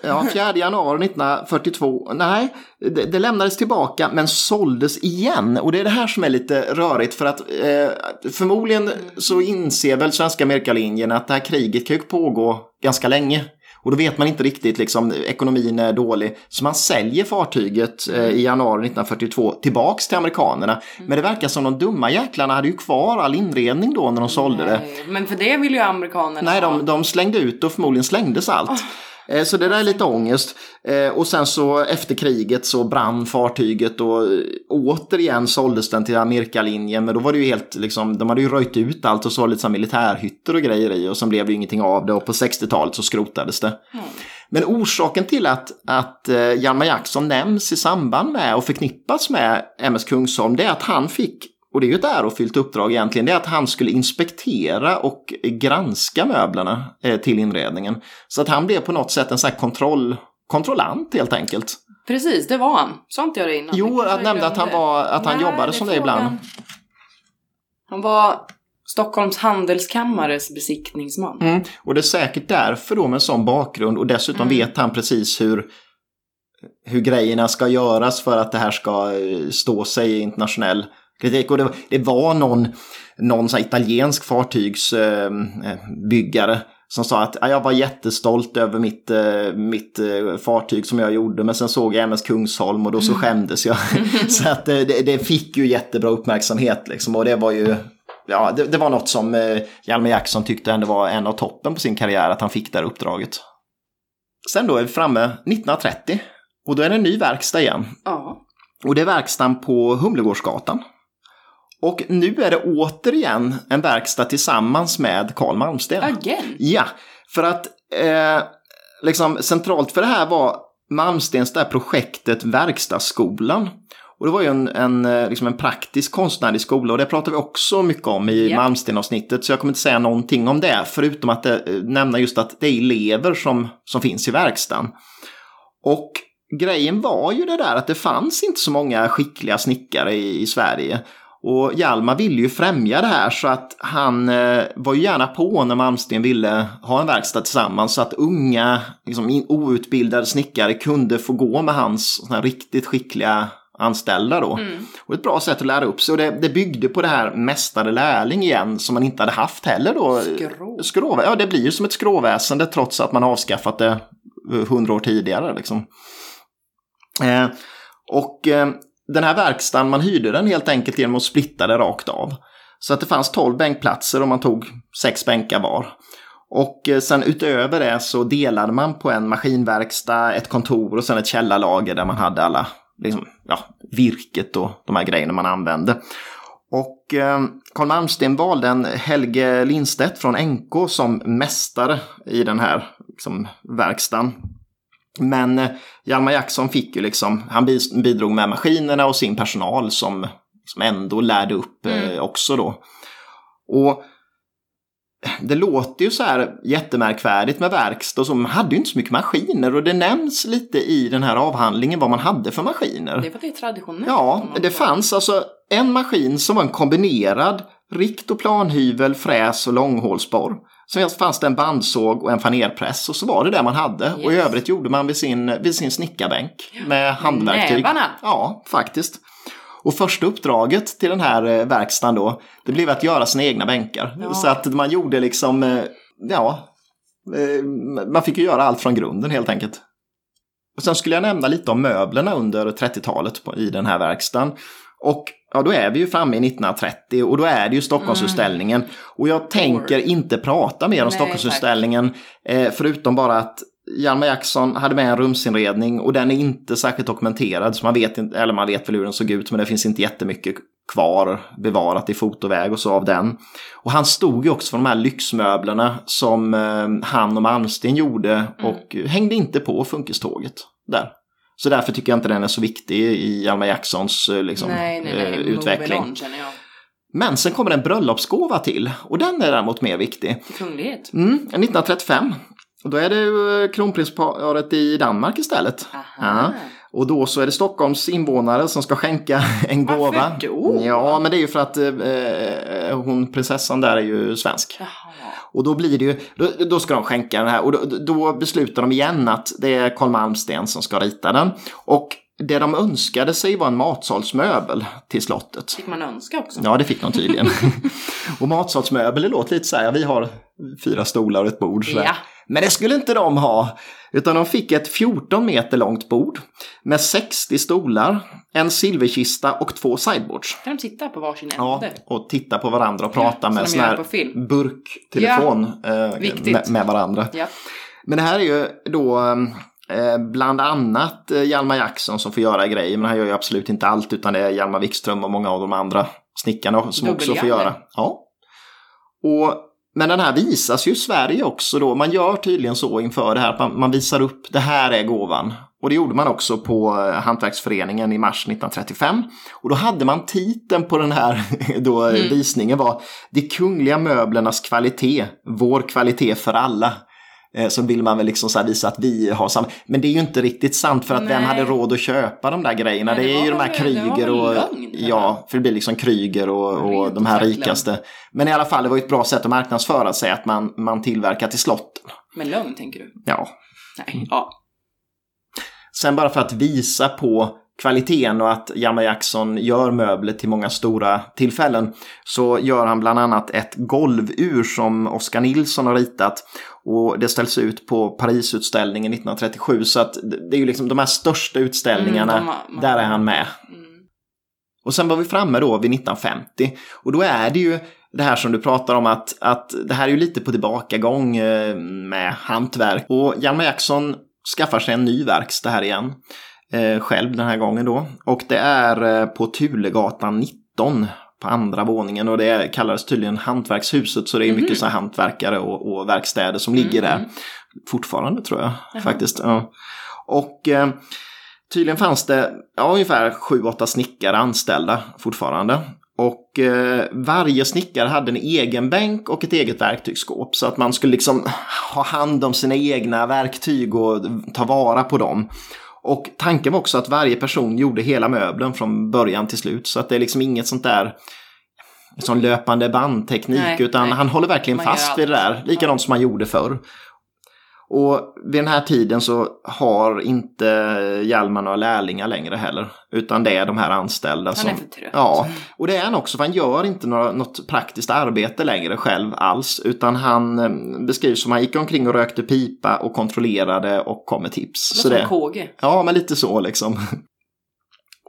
A: ja, 4 januari 1942, nej, det, det, lämnades tillbaka men såldes igen. Och det är det här som är lite rörigt för att eh, förmodligen så inser väl svenska Amerikalinjen att det här kriget kan ju pågå ganska länge. Och då vet man inte riktigt, liksom, ekonomin är dålig. Så man säljer fartyget eh, i januari 1942 tillbaks till amerikanerna. Mm. Men det verkar som de dumma jäklarna hade ju kvar all inredning då när de sålde
B: Nej,
A: det.
B: Men för det vill ju amerikanerna
A: Nej, de, de slängde ut och förmodligen slängdes allt. Oh. Eh, så det där är lite ångest. Eh, och sen så efter kriget så brann fartyget och eh, återigen såldes den till Amerikalinjen. Men då var det ju helt liksom, de hade ju röjt ut allt och så lite så militärhytter och grejer i och sen blev det ju ingenting av det och på 60-talet så skrotades det. Mm. Men orsaken till att, att Hjalmar Jackson nämns i samband med och förknippas med MS Kungsholm det är att han fick och det är ju ett ärofyllt uppdrag egentligen, det är att han skulle inspektera och granska möblerna eh, till inredningen. Så att han blev på något sätt en sån här kontroll, kontrollant helt enkelt.
B: Precis, det var han. Sa inte jag det innan?
A: Jo, jag nämnde att han, var, att han Nej, jobbade som det ibland.
B: Han var Stockholms handelskammares besiktningsman.
A: Mm, och det är säkert därför då med en sån bakgrund och dessutom mm. vet han precis hur, hur grejerna ska göras för att det här ska eh, stå sig i internationell kritik. Och det, det var någon, någon så italiensk fartygsbyggare eh, som sa att jag var jättestolt över mitt, eh, mitt eh, fartyg som jag gjorde men sen såg jag MS Kungsholm och då så mm. skämdes jag. så att det, det, fick ju jättebra uppmärksamhet liksom och det var ju Ja, det, det var något som Hjalmar Jackson tyckte ändå var en av toppen på sin karriär, att han fick det här uppdraget. Sen då är vi framme 1930 och då är det en ny verkstad igen.
B: Ja.
A: Och det är verkstaden på Humlegårdsgatan. Och nu är det återigen en verkstad tillsammans med Carl Malmsten.
B: Again?
A: Ja, för att eh, liksom centralt för det här var Malmstens där projektet Verkstadsskolan. Och det var ju en, en, eh, liksom en praktisk konstnärlig skola och det pratar vi också mycket om i yep. Malmsten-avsnittet. Så jag kommer inte säga någonting om det, förutom att det, eh, nämna just att det är elever som, som finns i verkstaden. Och grejen var ju det där att det fanns inte så många skickliga snickare i, i Sverige. Och Hjalmar ville ju främja det här så att han eh, var ju gärna på när Malmsten ville ha en verkstad tillsammans så att unga, liksom, outbildade snickare kunde få gå med hans riktigt skickliga anställda då. Mm. Och ett bra sätt att lära upp sig och det, det byggde på det här mästare lärling igen som man inte hade haft heller då.
B: Skrå.
A: Skrå. Ja, det blir ju som ett skråväsende trots att man avskaffat det hundra år tidigare liksom. Eh, och eh, den här verkstaden, man hyrde den helt enkelt genom att splitta det rakt av. Så att det fanns 12 bänkplatser och man tog sex bänkar var. Och eh, sen utöver det så delade man på en maskinverkstad, ett kontor och sen ett källarlager där man hade alla liksom, ja, virket och de här grejerna man använde. Och eh, Carl Malmsten valde en Helge Lindstedt från NK som mästare i den här liksom, verkstaden. Men eh, Hjalmar Jackson fick ju liksom, han bidrog med maskinerna och sin personal som, som ändå lärde upp mm. eh, också då. Och det låter ju så här jättemärkvärdigt med verkstad som hade ju inte så mycket maskiner och det nämns lite i den här avhandlingen vad man hade för maskiner.
B: Det var det traditionellt.
A: Ja, det fanns alltså en maskin som var en kombinerad rikt och planhyvel, fräs och långhålsborr. Sen fanns det en bandsåg och en fanerpress och så var det det man hade. Yes. Och i övrigt gjorde man vid sin, vid sin snickarbänk med handverktyg.
B: Nävarna.
A: Ja, faktiskt. Och första uppdraget till den här eh, verkstaden då, det blev att göra sina egna bänkar. Ja. Så att man gjorde liksom, eh, ja, eh, man fick ju göra allt från grunden helt enkelt. Och sen skulle jag nämna lite om möblerna under 30-talet i den här verkstaden. Och ja, då är vi ju framme i 1930 och då är det ju Stockholmsutställningen. Mm. Och jag tänker inte prata mer om Nej, Stockholmsutställningen, eh, förutom bara att Hjalmar Jackson hade med en rumsinredning och den är inte särskilt dokumenterad. Så man vet, inte, eller man vet väl hur den såg ut men det finns inte jättemycket kvar bevarat i fotoväg och så av den. Och han stod ju också för de här lyxmöblerna som eh, han och Malmsten gjorde mm. och mm. hängde inte på funkiståget där. Så därför tycker jag inte den är så viktig i Hjalmar Jacksons eh, liksom, nej, nej, nej. Eh, utveckling. On, Men sen kommer en bröllopsgåva till och den är däremot mer viktig.
B: Kunglighet.
A: Mm, 1935 och då är det eh, kronprinsparet i Danmark istället. Ja. Och då så är det Stockholms invånare som ska skänka en gåva. Varför då? Ja, men det är ju för att eh, hon prinsessan där är ju svensk. Och då blir det ju, då, då, ska de skänka den här och då, då beslutar de igen att det är Carl Malmsten som ska rita den. Och det de önskade sig var en matsalsmöbel till slottet.
B: Fick man önska också?
A: Ja, det fick de tydligen. och matsalsmöbel, det låter lite så här, vi har fyra stolar och ett bord. Så ja. Men det skulle inte de ha. Utan de fick ett 14 meter långt bord med 60 stolar, en silverkista och två sideboards.
B: Kan de sitta på varsin
A: ände? Ja, och titta på varandra och prata ja, med sån här burktelefon ja, eh, med, med, varandra. Ja. Men det här är ju då eh, bland annat eh, Hjalmar Jackson som får göra grejer, men han gör ju absolut inte allt utan det är Hjalmar Wikström och många av de andra snickarna som också får göra. Ja. Och men den här visas ju i Sverige också då. Man gör tydligen så inför det här. Man, man visar upp det här är gåvan. Och det gjorde man också på eh, Hantverksföreningen i mars 1935. Och då hade man titeln på den här då mm. visningen var De kungliga möblernas kvalitet, vår kvalitet för alla. Eh, så vill man väl liksom så visa att vi har samma. Men det är ju inte riktigt sant för att Nej. vem hade råd att köpa de där grejerna? Nej, det, det är ju de här Kryger och... Lögn, ja, för det blir liksom Kryger och, och de här rikaste. Men i alla fall, det var ju ett bra sätt att marknadsföra sig att man, man tillverkar till slotten.
B: Med lögn tänker du?
A: Ja.
B: Nej, ja.
A: Sen bara för att visa på kvaliteten och att Hjalmar Jackson gör möbler till många stora tillfällen så gör han bland annat ett golvur som Oskar Nilsson har ritat och det ställs ut på Parisutställningen 1937 så att det är ju liksom de här största utställningarna, mm, de, där är han med. Mm. Och sen var vi framme då vid 1950 och då är det ju det här som du pratar om att, att det här är ju lite på tillbakagång eh, med hantverk. Och Hjalmar Jackson skaffar sig en ny verkstad här igen eh, själv den här gången då. Och det är eh, på Tulegatan 19 på andra våningen och det kallades tydligen Hantverkshuset så det är mycket mm. så här hantverkare och, och verkstäder som mm. ligger där. Mm. Fortfarande tror jag Jaha. faktiskt. Ja. Och eh, tydligen fanns det ja, ungefär 7-8 snickare anställda fortfarande. Och eh, varje snickare hade en egen bänk och ett eget verktygsskåp. Så att man skulle liksom ha hand om sina egna verktyg och ta vara på dem. Och tanken var också att varje person gjorde hela möbeln från början till slut. Så att det är liksom inget sånt där sån löpande bandteknik nej, utan nej. han håller verkligen man fast vid det där. Likadant som man gjorde förr. Och vid den här tiden så har inte Hjalmar några lärlingar längre heller. Utan det är de här anställda.
B: Han är för trött.
A: Ja, och det är han också för han gör inte några, något praktiskt arbete längre själv alls. Utan han eh, beskrivs som att han gick omkring och rökte pipa och kontrollerade och kom med tips.
B: Det var så som KG.
A: Ja, men lite så liksom.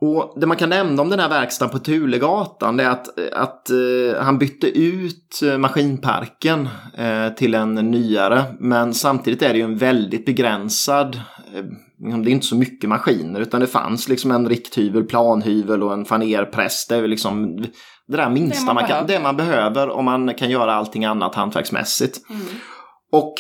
A: Och det man kan nämna om den här verkstaden på Tulegatan är att, att uh, han bytte ut uh, maskinparken uh, till en nyare. Men samtidigt är det ju en väldigt begränsad, det är inte så mycket maskiner utan det fanns liksom en rikthyvel, planhyvel och en fanerpress. Det är liksom det där minsta det man, man kan, det man behöver om man kan göra allting annat hantverksmässigt. Mm. Och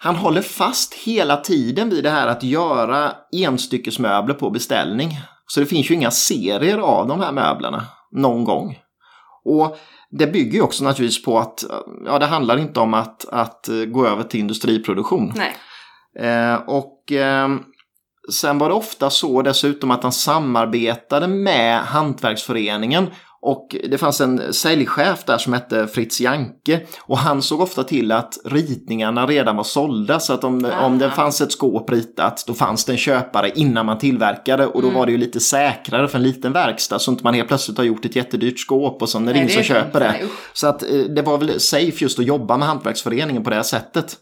A: han håller fast hela tiden vid det här att göra enstyckesmöbler på beställning. Så det finns ju inga serier av de här möblerna någon gång. Och det bygger ju också naturligtvis på att ja, det handlar inte om att, att gå över till industriproduktion.
B: Nej.
A: Eh, och eh, sen var det ofta så dessutom att han samarbetade med Hantverksföreningen och det fanns en säljchef där som hette Fritz Janke. Och han såg ofta till att ritningarna redan var sålda. Så att om, om det fanns ett skåp ritat då fanns det en köpare innan man tillverkade. Och då
B: Mm.
A: var det ju lite säkrare för en liten verkstad. Så inte man helt plötsligt har gjort ett jättedyrt skåp och så är det ingen som köper det. Så att eh, det var väl safe just att jobba med Hantverksföreningen på det här sättet.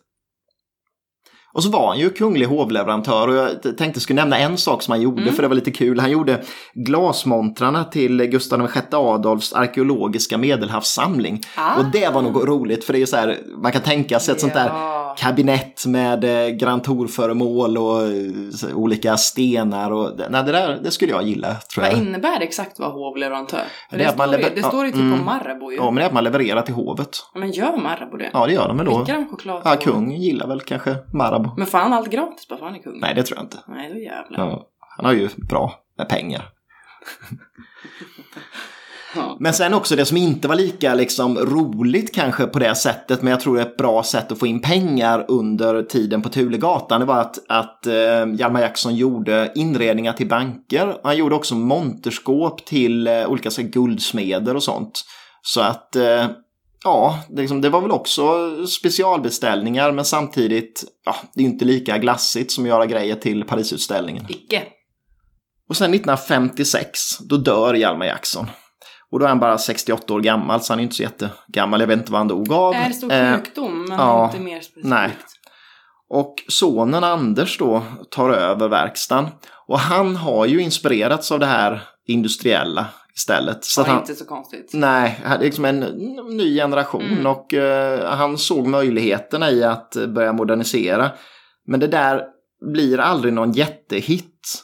A: Och så var han ju kunglig hovleverantör och jag tänkte skulle nämna en sak som han gjorde
B: Mm.
A: för det var lite kul. Han gjorde glasmontrarna till Gustav VI Adolfs arkeologiska medelhavssamling.
B: Ah.
A: Och det var nog roligt för det är ju så här, man kan tänka sig ett sånt där
B: Ja.
A: Kabinett med eh, Grand Tour-föremål och eh, olika stenar. Och, nej, det där det skulle jag gilla tror
B: Vad
A: jag.
B: innebär det exakt vara hovleverantör?
A: Det
B: det,
A: är att man
B: står, ju,
A: lever-
B: det står ju typ
A: ja,
B: på
A: mm.
B: Marabou ju.
A: Ja, men det är att man levererar till hovet.
B: Men gör Marabou det?
A: Ja, det gör de väl då.
B: Skickar de choklad
A: Ja, kung gillar väl kanske Marabou.
B: Men får han allt gratis bara för han är kung?
A: Nej, det tror jag inte.
B: Nej, då jävlar.
A: Ja, han har ju bra med pengar.
B: Ja.
A: Men sen också det som inte var lika liksom roligt kanske på det sättet, men jag tror det är ett bra sätt att få in pengar under tiden på Tulegatan, det var att, att eh, Hjalmar Jackson gjorde inredningar till banker. Han gjorde också monterskåp till eh, olika så här, guldsmeder och sånt. Så att eh, Ja, det, liksom, det var väl också specialbeställningar men samtidigt, ja, det är ju inte lika glassigt som att göra grejer till Parisutställningen.
B: Icke.
A: Och sen 1956, då dör Hjalmar Jackson. Och då är han bara 68 år gammal, så han är inte så jättegammal. Jag vet inte vad han dog av.
B: Är det stor
A: Eh,
B: sjukdom? Men
A: ja,
B: inte mer specifikt.
A: nej. och sonen Anders då tar över verkstaden. Och han har ju inspirerats av det här industriella istället. Så
B: Ja,
A: han,
B: inte så konstigt.
A: Nej, det är liksom en ny generation
B: Mm.
A: och eh, han såg möjligheterna i att börja modernisera. Men det där blir aldrig någon jättehit.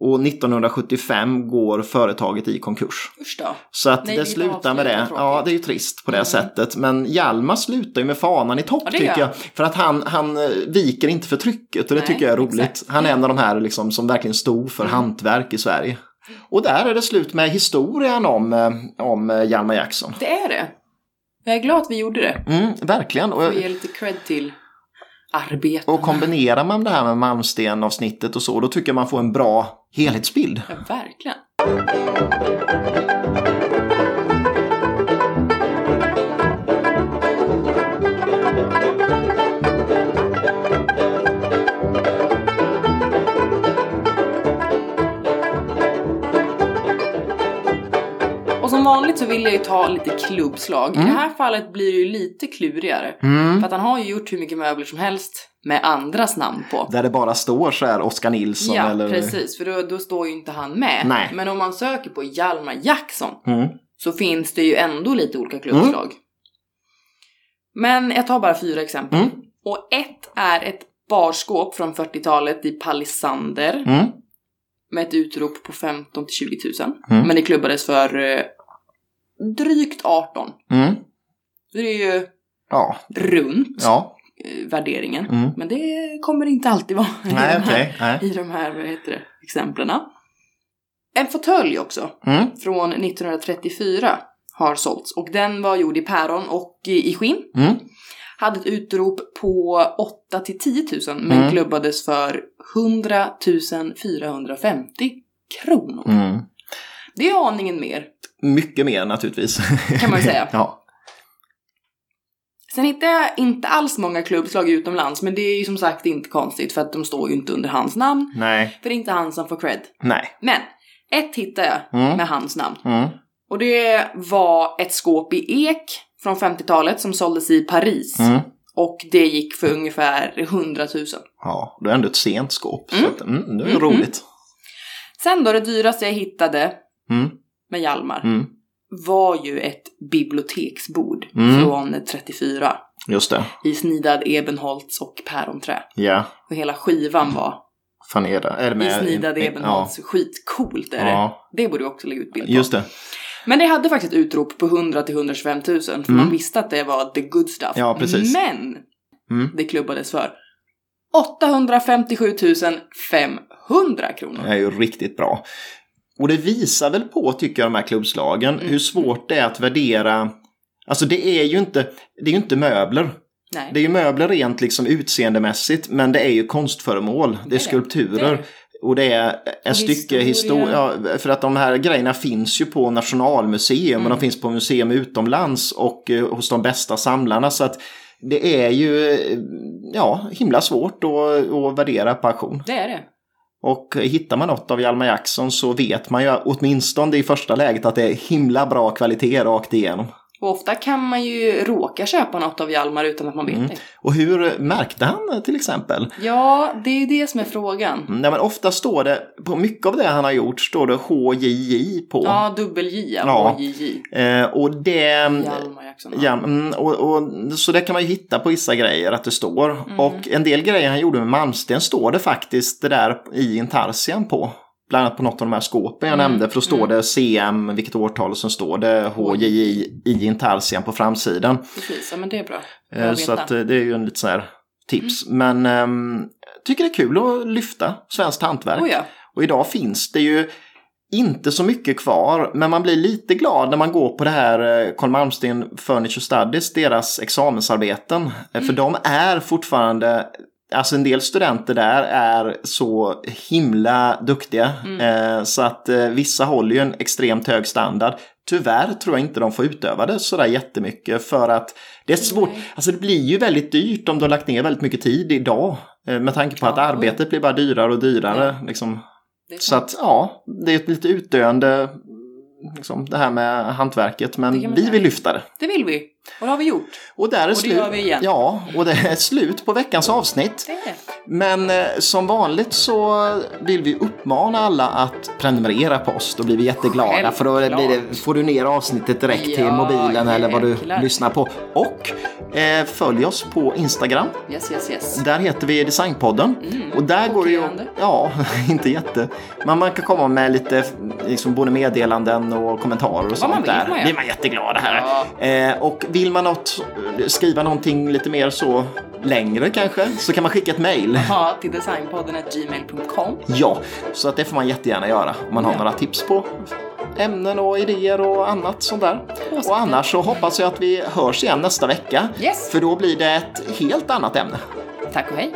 A: Och 1975 går företaget i konkurs. Så att
B: Nej,
A: det slutar med det. Ja, det är ju trist på det
B: Mm.
A: sättet. Men Hjalmar slutar ju med fanan i topp
B: Ja,
A: tycker jag. För att han, han eh, viker inte för trycket och det
B: Nej,
A: tycker jag är roligt.
B: exakt.
A: Han är en av de här liksom, som verkligen stod för
B: Mm.
A: hantverk i Sverige. Och där är det slut med historien om, eh, om eh, Hjalmar Jackson.
B: Det är det. Jag är glad att vi gjorde det.
A: Mm, verkligen. Och,
B: Och ge lite cred till arbetet.
A: och kombinerar man det här med Malmsten-avsnittet och så, då tycker jag man får en bra helhetsbild.
B: Ja, verkligen. Vanligt så vill jag ju ta lite klubbslag. I det här fallet blir det ju lite klurigare.
A: Mm.
B: För att han har ju gjort hur mycket möbler som helst med andras namn på.
A: Där det bara står så här Oskar Nilsson
B: Ja,
A: eller...
B: precis. För då, då står ju inte han med.
A: Nej.
B: Men om man söker på Hjalmar Jackson
A: Mm.
B: så finns det ju ändå lite olika klubbslag. Men jag tar bara fyra exempel.
A: Mm.
B: Och ett är ett barskåp från 40-talet i palisander
A: Mm.
B: med ett utrop på 15 till 20 000.
A: Mm.
B: Men det klubbades för eh, drygt 18.
A: Mm.
B: Det är ju
A: Ja.
B: runt
A: Ja.
B: eh, värderingen.
A: Mm.
B: Men det kommer inte alltid vara i,
A: Nej,
B: de, här,
A: okej. Nej.
B: i de här vad heter det, exemplen. En fåtölj också
A: Mm.
B: från 1934 har sålts och den var gjord i päron och i i skinn.
A: Mm.
B: Hade ett utrop på 8 till 10 000 men
A: Mm.
B: klubbades för 100 450 kronor.
A: Mm.
B: Det är aningen mer
A: Mycket mer naturligtvis.
B: kan man ju säga.
A: ja.
B: Sen hittar jag inte alls många klubbslag utomlands men det är ju som sagt inte konstigt för att de står ju inte under hans namn.
A: Nej.
B: För det är inte han som får cred.
A: Nej.
B: Men ett hittar jag
A: Mm.
B: med hans namn.
A: Mm.
B: Och det var ett skåp i ek från 50-talet som såldes i Paris.
A: Mm.
B: Och det gick för ungefär 100 000.
A: Ja, det är ändå ett sent skåp.
B: Mm.
A: Så att, mm, det är
B: Mm,
A: roligt.
B: Sen då det dyraste jag hittade
A: Mm.
B: Med Hjalmar
A: Mm.
B: var ju ett biblioteksbord
A: Mm.
B: från 34
A: Just det.
B: i snidad ebenholts och päronträ.
A: Ja.
B: Och hela skivan var
A: Fan är det? Är det
B: i
A: med?
B: snidad
A: Ja.
B: ebenholts. Skitcoolt är det.
A: ja.
B: Det borde vi också lägga ut bild på.
A: Just det.
B: Men det hade faktiskt ett utrop på 100 till 125 000 för
A: Mm.
B: man visste att det var the good stuff.
A: Ja, precis.
B: Men
A: Mm.
B: det klubbades för 857 500 kronor.
A: Det är ju riktigt bra. Och det visar väl på, tycker jag, de här klubbslagen,
B: Mm.
A: hur svårt det är att värdera. Alltså det är ju inte, det är inte möbler.
B: Nej.
A: Det är ju möbler rent liksom utseendemässigt, men det är ju konstföremål. Det är skulpturer.
B: Det.
A: Och det är ett stycke
B: historia.
A: för att de här grejerna finns ju på Nationalmuseum och
B: Mm.
A: de finns på museum utomlands och eh, hos de bästa samlarna. Så att det är ju ja, himla svårt att, att värdera på auktion.
B: Det är det.
A: Och hittar man något av Hjalmar Jackson så vet man ju åtminstone i första läget att det är himla bra kvalitet rakt igenom.
B: Och ofta kan man ju råka köpa något av Hjalmar utan att man vet
A: Mm.
B: det.
A: Och hur märkte han till exempel?
B: Ja, det är det som är frågan.
A: Nej, men ofta står det, på mycket av det han har gjort står det HJJ på.
B: Ja, dubbel-J,
A: Ja.
B: HJJ.
A: Eh, och det...
B: Hjalmar Jackson.
A: Ja, mm, och, och, så det kan man ju hitta på vissa grejer att det står.
B: Mm.
A: Och en del grejer han gjorde med Malmsten står det faktiskt det där i intarsian på. Bland annat på något av de här skåpen jag
B: Mm,
A: nämnde. För då står
B: mm.
A: det CM, vilket årtal, och sen står det HJJ i intarsian på framsidan.
B: Precis, ja men det är bra. Bra
A: Eh, så att eh, det är ju en lite sån här tips. Men ehm, tycker det är kul att lyfta svenskt hantverk.
B: Oh ja.
A: Och idag finns det ju inte så mycket kvar, men man blir lite glad när man går på det här eh, Carl Malmsten Furniture Studies, deras examensarbeten. Eh, För de är fortfarande, alltså en del studenter där är så himla duktiga. Eh, så att eh, vissa håller ju en extremt hög standard. Tyvärr tror jag inte de får utöva det sådär jättemycket för att det är svårt.
B: Nej.
A: Alltså det blir ju väldigt dyrt om du har lagt ner väldigt mycket tid idag. eh, Med tanke på att
B: Ja,
A: arbetet blir bara dyrare och dyrare. Liksom.
B: Det är
A: Så att ja, det är ett lite utdöende liksom, det här med hantverket. Men
B: Det
A: vi vill lyfta det.
B: Det vill vi. Och det har vi gjort.
A: Och där är
B: det
A: slut.
B: gör vi igen.
A: Ja, och det är slut på veckans avsnitt.
B: Det det.
A: Men eh, som vanligt så vill vi uppmana alla att prenumerera på oss. Då blir vi jätteglada för då det, får du ner avsnittet direkt till
B: Ja,
A: mobilen eller vad du lyssnar på. Och eh, följ oss på Instagram.
B: Yes, yes, yes.
A: Där heter vi Designpodden.
B: Mm,
A: och där går det ju... Ja, inte jätte. Men man kan komma med lite liksom, både meddelanden och kommentarer och sånt
B: man vill
A: där.
B: man
A: blir man jätteglada här.
B: Ja.
A: Eh, och vill man något, skriva någonting lite mer så längre kanske, så kan man skicka ett mail.
B: Ja, till designpodden gmail.com.
A: Ja, så att det får man jättegärna göra om man har
B: Ja.
A: några tips på ämnen och idéer och annat sånt där. Och annars så hoppas jag att vi hörs igen nästa vecka.
B: Yes.
A: För då blir det ett helt annat ämne.
B: Tack och hej.